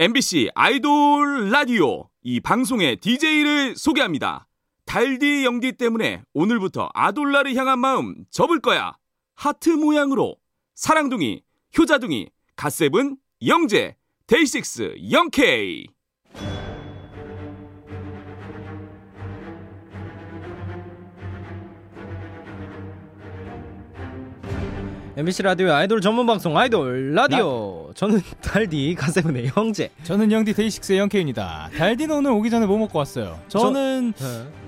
MBC 아이돌 라디오 이 방송의 DJ를 소개합니다. 달디 영디 때문에 오늘부터 아돌라를 향한 마음 접을 거야. 하트 모양으로 사랑둥이, 효자둥이, 갓세븐, 영재, 데이식스, 영케이. MBC 라디오 아이돌 전문 방송 아이돌 라디오. 저는 달디 갓세븐의 영재. 저는 영디 데이식스의 영케이입니다. 달디는 오늘 오기 전에 뭐 먹고 왔어요? 저는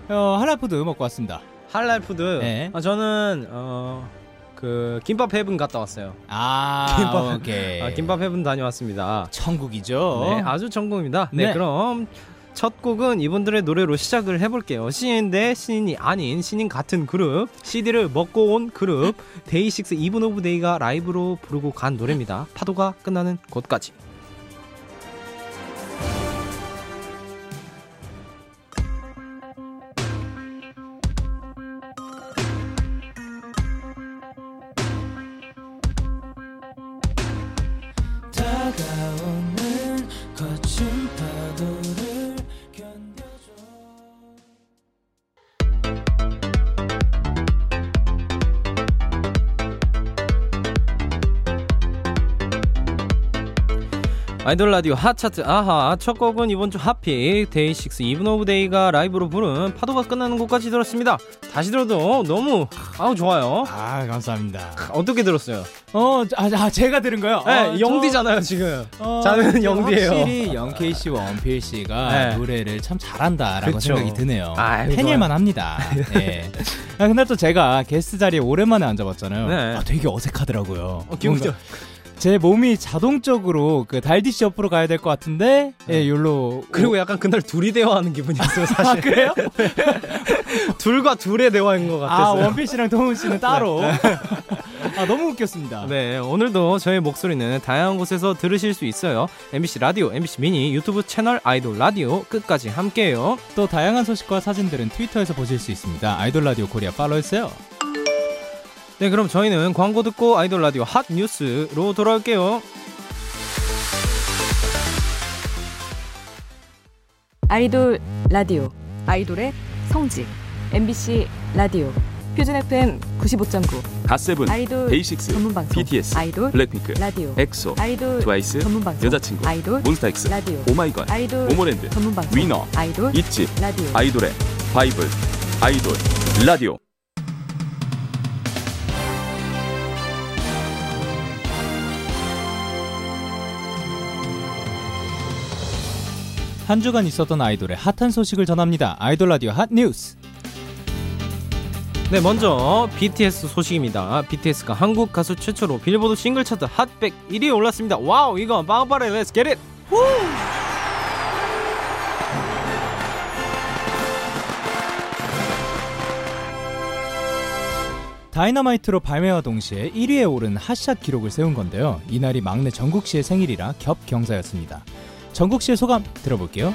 어, 할랄푸드 먹고 왔습니다. 할랄푸드. 네. 아, 저는 어. 그 김밥 heaven 갔다 왔어요. 아, 김밥. 오케이. 아, 김밥 heaven 다녀왔습니다. 천국이죠. 네, 아주 천국입니다. 네, 네. 그럼 첫 곡은 이분들의 노래로 시작을 해볼게요. 신인 대 신인이 아닌 신인 같은 그룹 CD를 먹고 온 그룹 데이식스 이븐 오브 데이가 라이브로 부르고 간 노래입니다. 파도가 끝나는 곳까지. 아이돌 라디오 hot chart 아하 첫 곡은 이번 주 hot pick 데이식스 이븐 오브 데이가 라이브로 부른 파도가 끝나는 곳까지 들었습니다. 다시 들어도 너무 아우 좋아요. 아, 감사합니다. 어떻게 들었어요? 어, 아, 아, 제가 들은 거요? 네, 어, 영디잖아요 지금. 저, 어, 저는 영디예요. 확실히 영케이 씨와 원필 씨가 네. 노래를 참 잘한다라고 그쵸. 생각이 드네요. 아이고. 팬일만 합니다. 네. 아, 근데 또 제가 게스트 자리에 오랜만에 앉아봤잖아요. 네. 아, 되게 어색하더라고요. 어, 기억죠? 뭔가 제 몸이 자동적으로 그 달디 씨 옆으로 가야 될 것 같은데, 예, 요로. 그리고 약간 그날 둘이 대화하는 기분이었어요 사실. 아, 그래요? 둘과 둘의 대화인 것 아, 같았어요. 원필 씨랑 도훈 씨는 따로. 아, 너무 웃겼습니다. 네, 오늘도 저의 목소리는 다양한 곳에서 들으실 수 있어요. MBC 라디오, MBC 미니, 유튜브 채널 아이돌 라디오 끝까지 함께해요. 또 다양한 소식과 사진들은 트위터에서 보실 수 있습니다. 아이돌 라디오 코리아 팔로우해주세요. 네, 그럼 저희는 광고 듣고 아이돌 라디오 hot news로 돌아올게요. 아이돌 라디오 아이돌의 성지 MBC 라디오 표준 FM 95.9 갓세븐, 아이돌 데이식스, 전문 방송 BTS, 아이돌 블랙핑크, 라디오 엑소, 아이돌 트와이스, 전문 방송 여자친구, 아이돌 몬스타엑스, 라디오 오마이걸, 아이돌 모모랜드, 전문 방송 위너, 아이돌 있지, 라디오 아이돌의 바이블, 아이돌 라디오. 한 주간 있었던 아이돌의 핫한 소식을 전합니다. 아이돌 라디오 hot news. 네, 먼저 BTS 소식입니다. BTS가 한국 가수 최초로 빌보드 싱글 차트 핫100 1위에 올랐습니다. 와우, 이거 빵빠레 get it! 다이너마이트로 발매와 동시에 1위에 오른 핫샷 기록을 세운 건데요. 이날이 막내 정국 씨의 생일이라 겹 경사였습니다. 정국 씨의 소감 들어볼게요.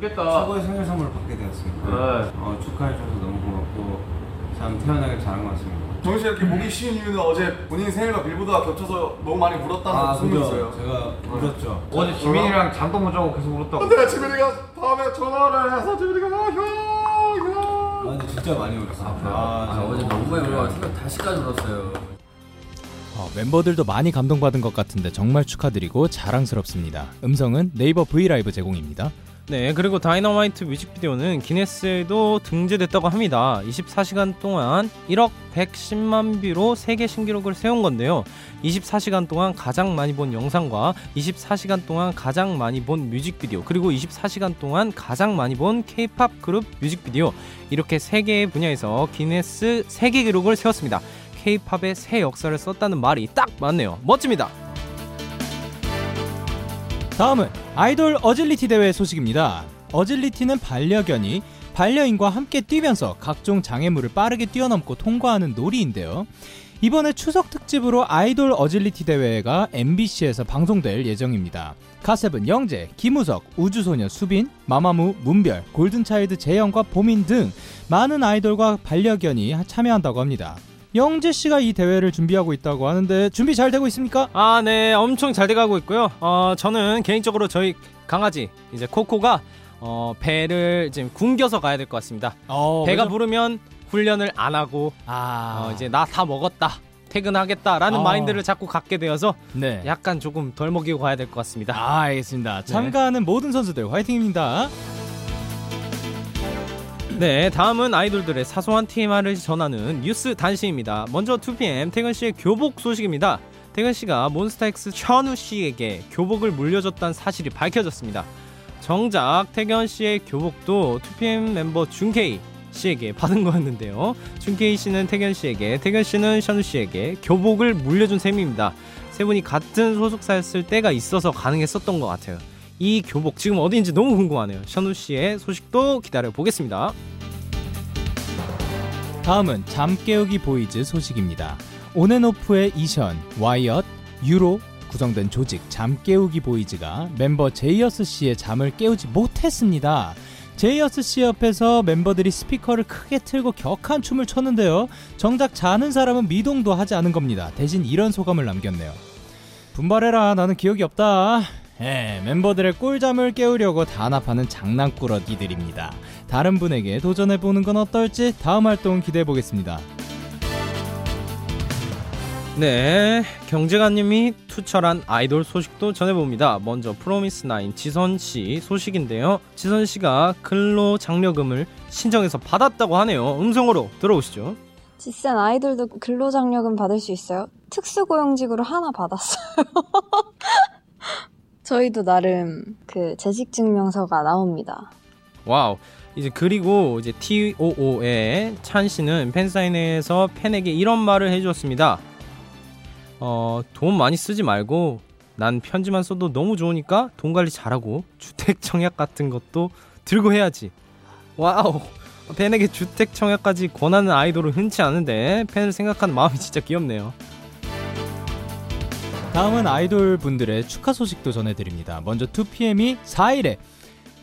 최고의 생일 선물을 받게 되었습니다. 어, 축하해 주셔서 너무 고맙고 참 태어나길 잘한 것 같습니다. 정씨 이렇게 목이 쉬는 이유는 어제 본인 생일과 빌보드가 겹쳐서 너무 많이 울었다는 소문이 있어요. 제가 울었죠. 어제 지민이랑 잠도 못 자고 계속 울었다고. 근데 지민이가 다음에 전화를 해서 지민이가 아, 형, 형. 아, 근데 진짜 많이 울었어요. 아, 어제 너무 많이 울어 새벽 5시까지 울었어요. 어, 멤버들도 많이 감동받은 것 같은데 정말 축하드리고 자랑스럽습니다. 음성은 네이버 브이라이브 제공입니다. 네, 그리고 다이너마이트 뮤직비디오는 기네스에도 등재됐다고 합니다. 24시간 동안 1억 110만 view로 세계 신기록을 세운 건데요. 24시간 동안 가장 많이 본 영상과 24시간 동안 가장 많이 본 뮤직비디오 그리고 24시간 동안 가장 많이 본 K-팝 그룹 뮤직비디오 이렇게 세 개의 분야에서 기네스 세계 기록을 세웠습니다. K-팝의 새 역사를 썼다는 말이 딱 맞네요. 멋집니다. 다음은 아이돌 어질리티 대회 소식입니다. 어질리티는 반려견이 반려인과 함께 뛰면서 각종 장애물을 빠르게 뛰어넘고 통과하는 놀이인데요. 이번에 추석 특집으로 아이돌 어질리티 대회가 MBC에서 방송될 예정입니다. 가세븐 영재, 김우석, 우주소녀 수빈, 마마무, 문별, 골든차일드 재영과 보민 등 많은 아이돌과 반려견이 참여한다고 합니다. 영재 씨가 이 대회를 준비하고 있다고 하는데 준비 잘 되고 있습니까? 아, 네, 엄청 잘 돼가고 있고요. 어, 저는 개인적으로 저희 강아지 이제 코코가 어, 배를 지금 굶겨서 가야 될 것 같습니다. 어, 배가 그죠? 부르면 훈련을 안 하고 아, 어, 이제 나 다 먹었다. 퇴근하겠다라는 아. 마인드를 자꾸 갖게 되어서 네. 약간 조금 덜 먹이고 가야 될 것 같습니다. 아, 알겠습니다. 참가하는 모든 선수들 화이팅입니다. 네, 다음은 아이돌들의 사소한 TMI를 전하는 뉴스 단신입니다. 먼저 2PM 태근 씨의 교복 소식입니다. 태근 씨가 몬스타엑스 현우 씨에게 교복을 물려줬다는 사실이 밝혀졌습니다. 정작 태견 씨의 교복도 2PM 멤버 준케이 씨에게 받은 거였는데요. 준케이 씨는 태견 씨에게, 태견 씨는 션우 씨에게 교복을 물려준 셈입니다. 세 분이 같은 소속사였을 때가 있어서 가능했었던 것 같아요. 이 교복 지금 어디인지 너무 궁금하네요. 션우 씨의 소식도 기다려 보겠습니다. 다음은 잠 깨우기 보이즈 소식입니다. 온앤오프의 이션, 와이엇, 유로 구성된 조직 잠 깨우기 보이즈가 멤버 제이어스 씨의 잠을 깨우지 못했습니다. 제이어스 씨 옆에서 멤버들이 스피커를 크게 틀고 격한 춤을 췄는데요. 정작 자는 사람은 미동도 하지 않은 겁니다. 대신 이런 소감을 남겼네요. 분발해라 나는 기억이 없다. 에 멤버들의 꿀잠을 깨우려고 단합하는 장난꾸러기들입니다. 다른 분에게 도전해보는 건 어떨지 다음 활동 기대해보겠습니다. 네, 경제가님이 투철한 아이돌 소식도 전해봅니다. 먼저 프로미스나인 지선 씨 소식인데요. 지선 씨가 근로 장려금을 신청해서 받았다고 하네요. 음성으로 들어오시죠. 지센 아이돌도 근로 장려금 받을 수 있어요? 특수고용직으로 하나 받았어요. 저희도 나름 그 재직 증명서가 나옵니다. 와우. 이제 그리고 이제 TOO의 찬 씨는 팬사인회에서 팬에게 이런 말을 해주었습니다. 어, 돈 많이 쓰지 말고 난 편지만 써도 너무 좋으니까 돈 관리 잘하고 주택 청약 같은 것도 들고 해야지. 와우. 팬에게 주택 청약까지 권하는 아이돌은 흔치 않은데 팬을 생각하는 마음이 진짜 귀엽네요. 다음은 아이돌 분들의 축하 소식도 전해드립니다. 먼저 2PM이 4일에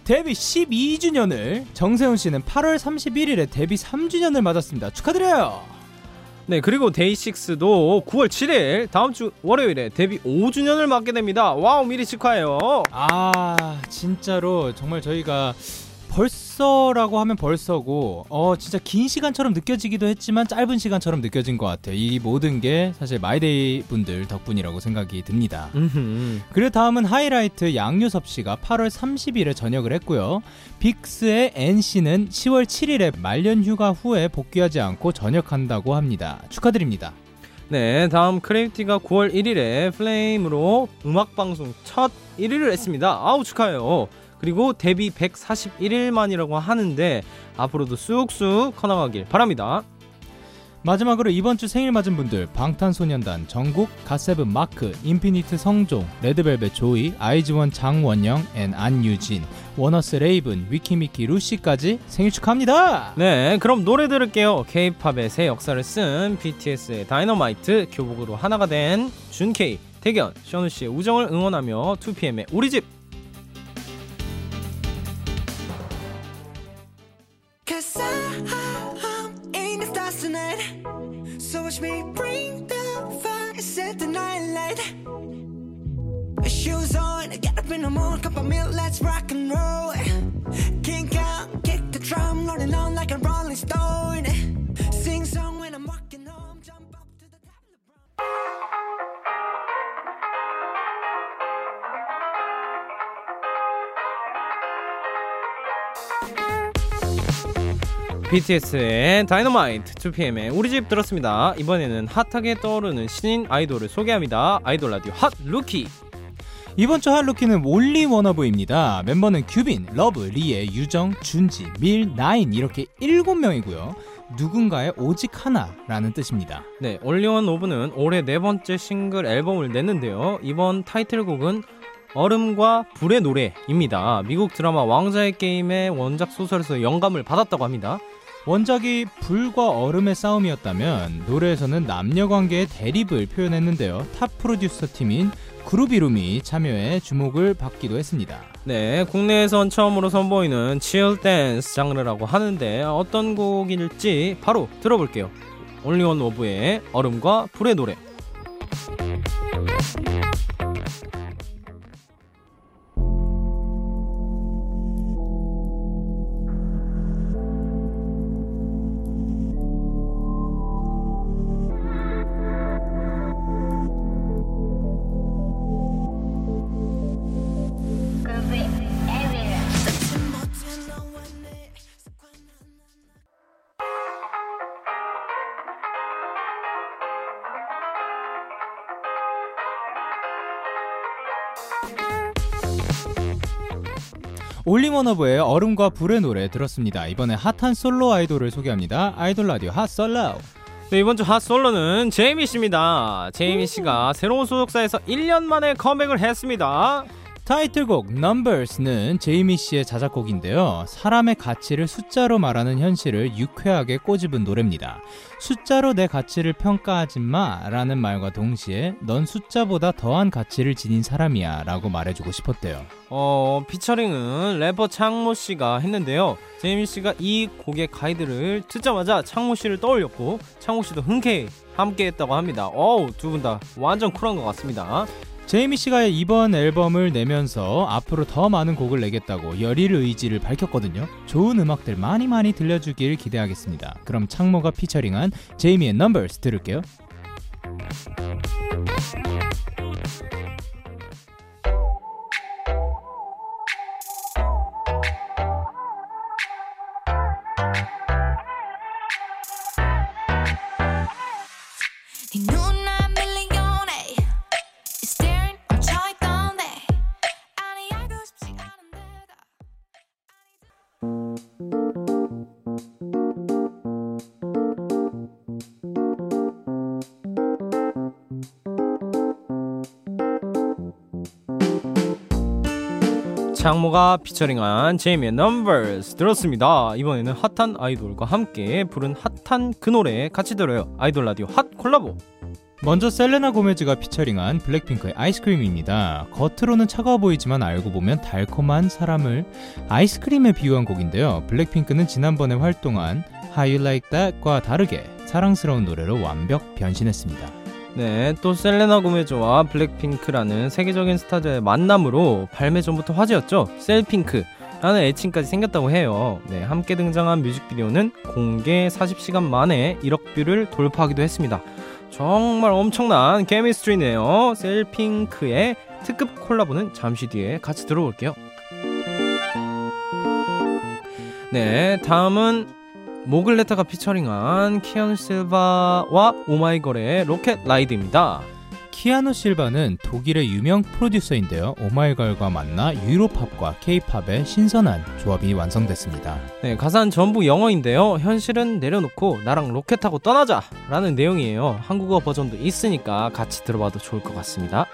데뷔 12주년을 정세운 씨는 8월 31일에 데뷔 3주년을 맞았습니다. 축하드려요. 네, 그리고 데이식스도 9월 7일 다음 주 월요일에 데뷔 5주년을 맞게 됩니다. 와우, 미리 축하해요. 아 진짜로 정말 저희가 벌써라고 하면 벌써고 어 진짜 긴 시간처럼 느껴지기도 했지만 짧은 시간처럼 느껴진 것 같아요. 이 모든 게 사실 마이데이 분들 덕분이라고 생각이 듭니다. 그리고 다음은 하이라이트 양요섭 씨가 8월 30일에 전역을 했고요. 빅스의 엔 씨는 10월 7일에 말년 휴가 후에 복귀하지 않고 전역한다고 합니다. 축하드립니다. 네, 다음 크래비티가 9월 1일에 플레임으로 음악 방송 첫 1위를 했습니다. 아우 축하해요. 그리고 데뷔 141일 만이라고 하는데 앞으로도 쑥쑥 커나가길 바랍니다. 마지막으로 이번 주 생일 맞은 분들 방탄소년단 정국, 갓세븐 마크, 인피니트 성종, 레드벨벳 조이, 아이즈원 장원영, and 안유진, 원어스 레이븐, 위키미키 루시까지 생일 축하합니다. 네, 그럼 노래 들을게요. K-팝의 새 역사를 쓴 BTS의 다이너마이트 교복으로 하나가 된 준케이, 택연, 션우 씨의 우정을 응원하며 2PM의 우리 집 watch me bring the fire, set the night light. Shoes on, get up in the morning, cup of milk, let's rock and roll. Kink out, kick the drum, rolling on like a rolling stone. BTS의 다이너마이트 2PM의 우리 집 들었습니다. 이번에는 핫하게 떠오르는 신인 아이돌을 소개합니다. 아이돌 라디오 hot rookie. 이번 주 hot rookie는 온리원오브입니다. 멤버는 규빈, 러브, 리에, 유정, 준지, 밀, 나인 이렇게 7명이고요. 누군가의 오직 하나라는 뜻입니다. 네, 온리원오브는 올해 네 번째 싱글 앨범을 냈는데요. 이번 타이틀곡은 얼음과 불의 노래입니다. 미국 드라마 왕좌의 게임의 원작 소설에서 영감을 받았다고 합니다. 원작이 불과 얼음의 싸움이었다면 노래에서는 남녀 관계의 대립을 표현했는데요. top 프로듀서 팀인 그루비룸이 참여해 주목을 받기도 했습니다. 네, 국내에선 처음으로 선보이는 cheer dance 장르라고 하는데 어떤 곡일지 바로 들어볼게요. 온리원오브의 얼음과 불의 노래. 올리머너브의 얼음과 불의 노래 들었습니다. 이번에 핫한 솔로 아이돌을 소개합니다. 아이돌 라디오 핫 솔로. 네, 이번 주 핫솔로는 제이미 씨입니다. 제이미 씨가 새로운 소속사에서 1년 만에 컴백을 했습니다. 타이틀곡 Numbers는 제이미 씨의 자작곡인데요. 사람의 가치를 숫자로 말하는 현실을 유쾌하게 꼬집은 노래입니다. 숫자로 내 가치를 평가하지 마 라는 말과 동시에 넌 숫자보다 더한 가치를 지닌 사람이야 라고 말해주고 싶었대요. 어, 피처링은 래퍼 창모 씨가 했는데요. 제이미 씨가 이 곡의 가이드를 듣자마자 창모 씨를 떠올렸고 창모 씨도 흔쾌히 함께 했다고 합니다. 어우, 두 분 다 완전 쿨한 것 같습니다. 제이미 씨가 이번 앨범을 내면서 앞으로 더 많은 곡을 내겠다고 열일 의지를 밝혔거든요. 좋은 음악들 많이 많이 들려주길 기대하겠습니다. 그럼 창모가 피처링한 제이미의 Numbers 들을게요. 창모가 피처링한 제이미의 Numbers 들었습니다. 이번에는 핫한 아이돌과 함께 부른 핫한 그 노래 같이 들어요. 아이돌 라디오 핫 콜라보. 먼저 셀레나 고메즈가 피처링한 블랙핑크의 아이스크림입니다. 겉으로는 차가워 보이지만 알고 보면 달콤한 사람을 아이스크림에 비유한 곡인데요. 블랙핑크는 지난번에 활동한 How You Like That과 다르게 사랑스러운 노래로 완벽 변신했습니다. 네, 또 셀레나 고메즈와 블랙핑크라는 세계적인 스타들의 만남으로 발매 전부터 화제였죠. 셀핑크라는 애칭까지 생겼다고 해요. 네, 함께 등장한 뮤직비디오는 공개 40시간 만에 1억 뷰를 돌파하기도 했습니다. 정말 엄청난 chemistry네요. 셀핑크의 특급 콜라보는 잠시 뒤에 같이 들어볼게요. 네, 다음은 모글레타가 피처링한 키아누 실바와 오마이걸의 Rocket Ride입니다. 키아누 실바는 독일의 유명 프로듀서인데요. 오마이걸과 만나 유로팝과 케이팝의 신선한 조합이 완성됐습니다. 네, 가사는 전부 영어인데요. 현실은 내려놓고 나랑 로켓 타고 떠나자! 라는 내용이에요. 한국어 버전도 있으니까 같이 들어봐도 좋을 것 같습니다.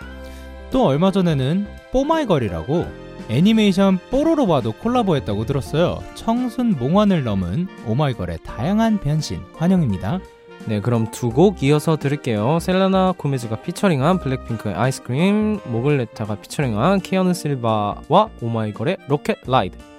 또 얼마 전에는 뽀마이걸이라고 애니메이션 뽀로로와도 콜라보했다고 들었어요. 청순 몽환을 넘은 오마이걸의 다양한 변신 환영입니다. 네, 그럼 두 곡 이어서 들을게요. 셀레나 고메즈가 피처링한 블랙핑크의 아이스크림, 모글레타가 피처링한 키아누 실바와 오마이걸의 Rocket Ride.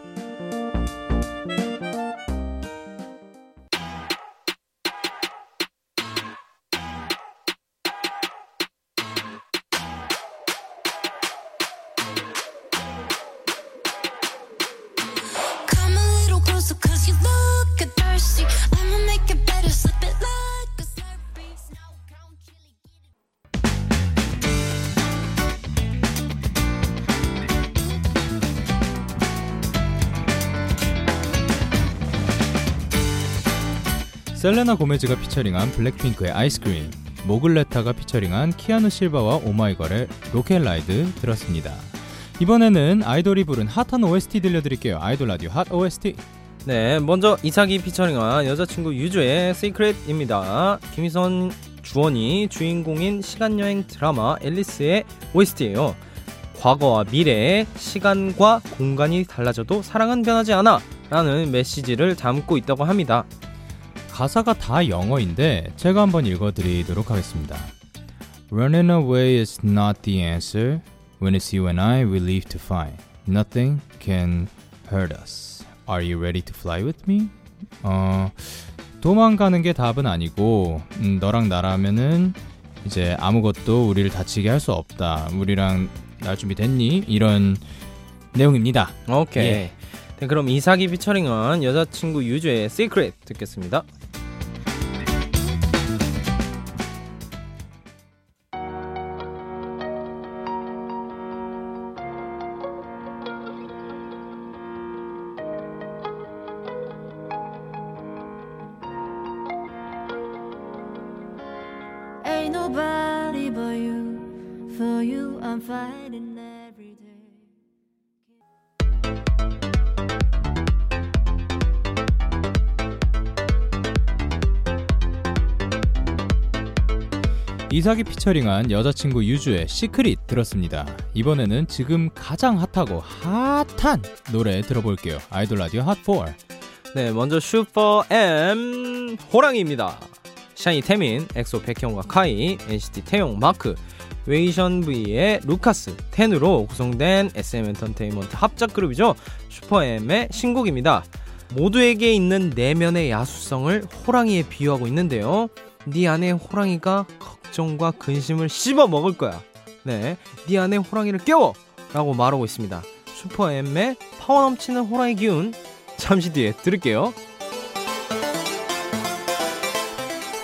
셀레나 고메즈가 피처링한 블랙핑크의 아이스크림, 모글레타가 피처링한 키아누 실바와 오마이걸의 Rocket Ride 들었습니다. 이번에는 아이돌이 부른 핫한 OST 들려드릴게요. 아이돌 라디오 핫 OST. 네, 먼저 이삭이 피처링한 여자친구 유주의 Secret입니다. 김희선 주원이 주인공인 시간여행 드라마 앨리스의 OST예요. 과거와 미래의 시간과 공간이 달라져도 사랑은 변하지 않아 라는 메시지를 담고 있다고 합니다. 가사가 다 영어인데 제가 한번 읽어드리도록 하겠습니다. Running away is not the answer. When it's you and I, we leave to find. Nothing can hurt us. Are you ready to fly with me? 어, 도망가는 게 답은 아니고 음, 너랑 나라면은 이제 아무것도 우리를 다치게 할 수 없다. 우리랑 날 준비 됐니? 이런 내용입니다. 오케이. 예. 네, 그럼 이삭이 피처링한 여자친구 유주의 시크릿 듣겠습니다. For you, I'm fighting every day. 이삭이 피처링한 여자친구 유주의 Secret 들었습니다. 이번에는 지금 가장 핫하고 핫한 노래 들어볼게요. 아이돌 라디오 핫4. 네, 먼저 슈퍼 M 호랑이입니다. 샤이니 태민, 엑소 백현과 카이, NCT 태용 마크, 웨이션 V의 루카스, 텐으로 구성된 SM 엔터테인먼트 합작 그룹이죠. 슈퍼 M의 신곡입니다. 모두에게 있는 내면의 야수성을 호랑이에 비유하고 있는데요. 네 안에 호랑이가 걱정과 근심을 씹어 먹을 거야. 네, 네 안에 호랑이를 깨워! 라고 말하고 있습니다. 슈퍼 M의 파워 넘치는 호랑이 기운 잠시 뒤에 들을게요.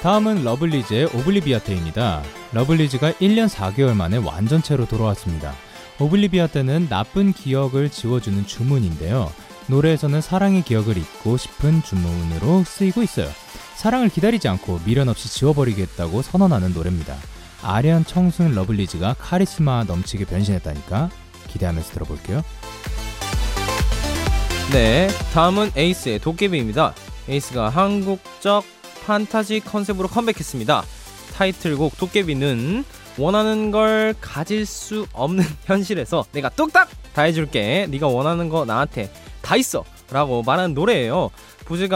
다음은 러블리즈의 Obliviate입니다. 러블리즈가 1년 4개월 만에 완전체로 돌아왔습니다. Obliviate는 나쁜 기억을 지워주는 주문인데요. 노래에서는 사랑의 기억을 잊고 싶은 주문으로 쓰이고 있어요. 사랑을 기다리지 않고 미련 없이 지워버리겠다고 선언하는 노래입니다. 아련 청순 러블리즈가 카리스마 넘치게 변신했다니까 기대하면서 들어볼게요. 네, 다음은 에이스의 도깨비입니다. 에이스가 한국적 판타지 컨셉으로 컴백했습니다. 타이틀곡 도깨비는 원하는 걸 가질 수 없는 현실에서 내가 뚝딱 다 해줄게. 네가 원하는 거 나한테 다 있어. 라고 말하는 노래예요. 부제가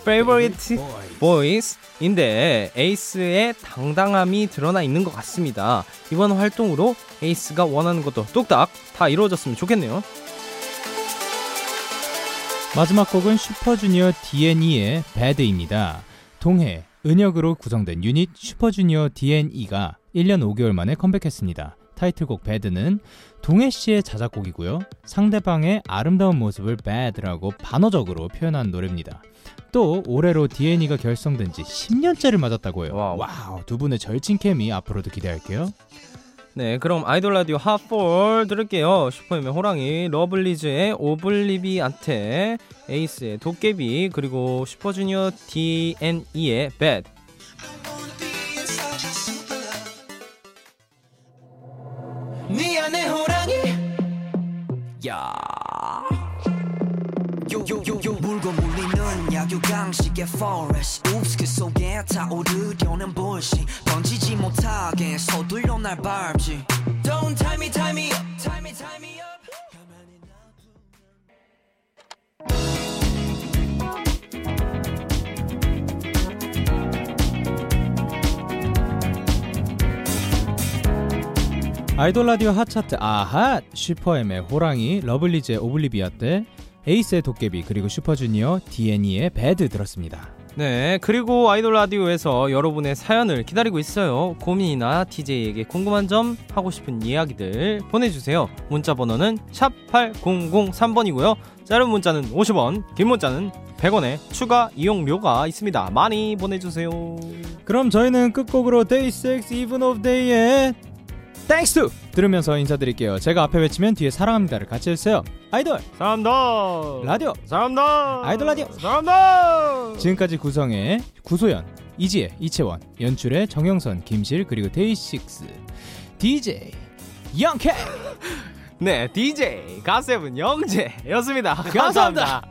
Favorite Boys인데 에이스의 당당함이 드러나 있는 것 같습니다. 이번 활동으로 에이스가 원하는 것도 뚝딱 다 이루어졌으면 좋겠네요. 마지막 곡은 슈퍼주니어 D&E의 Bad입니다. 동해, 은혁으로 구성된 유닛 슈퍼주니어 D&E가 1년 5개월 만에 컴백했습니다. 타이틀곡 Bad는 동해 씨의 자작곡이고요. 상대방의 아름다운 모습을 bad라고 반어적으로 표현한 노래입니다. 또 올해로 D&E가 결성된 지 10년째를 맞았다고 해요. 와우, 두 분의 절친 케미 앞으로도 기대할게요. 네, 그럼 아이돌 라디오 핫4 들을게요. 슈퍼엠의 호랑이, 러블리즈의 Obliviate, 에이스의 도깨비, 그리고 슈퍼주니어 D&E의 bad. 네 안에 호랑이 야 요요요요 물고 물리는 약육강식의 forest 그 속에 타오르려는 불씨 던지지 못하게 서둘러 날 밟지 Don't tie me tie me up tie me tie me up 아이돌 라디오 핫차트 아핫 슈퍼엠의 호랑이 러블리즈의 Obliviate 에이스의 도깨비 그리고 슈퍼주니어 D&E의 Bad 들었습니다. 네, 그리고 아이돌 라디오에서 여러분의 사연을 기다리고 있어요. 고민이나 DJ에게 궁금한 점, 하고 싶은 이야기들 보내주세요. 문자 번호는 샵8003번이고요. 짧은 문자는 50원, 긴 문자는 100원의 추가 이용료가 있습니다. 많이 보내주세요. 그럼 저희는 끝곡으로 Day 6 Even of Day의 Thanks to 들으면서 인사드릴게요. 제가 앞에 외치면 뒤에 사랑합니다를 같이 해주세요. 아이돌 사랑합니다. 라디오 사랑합니다. 아이돌 라디오 사랑합니다. 지금까지 구성의 구소연, 이지혜, 이채원, 연출의 정영선, 김실 그리고 데이식스 DJ 영케 네, DJ 가세븐 영재였습니다. 감사합니다. 감사합니다.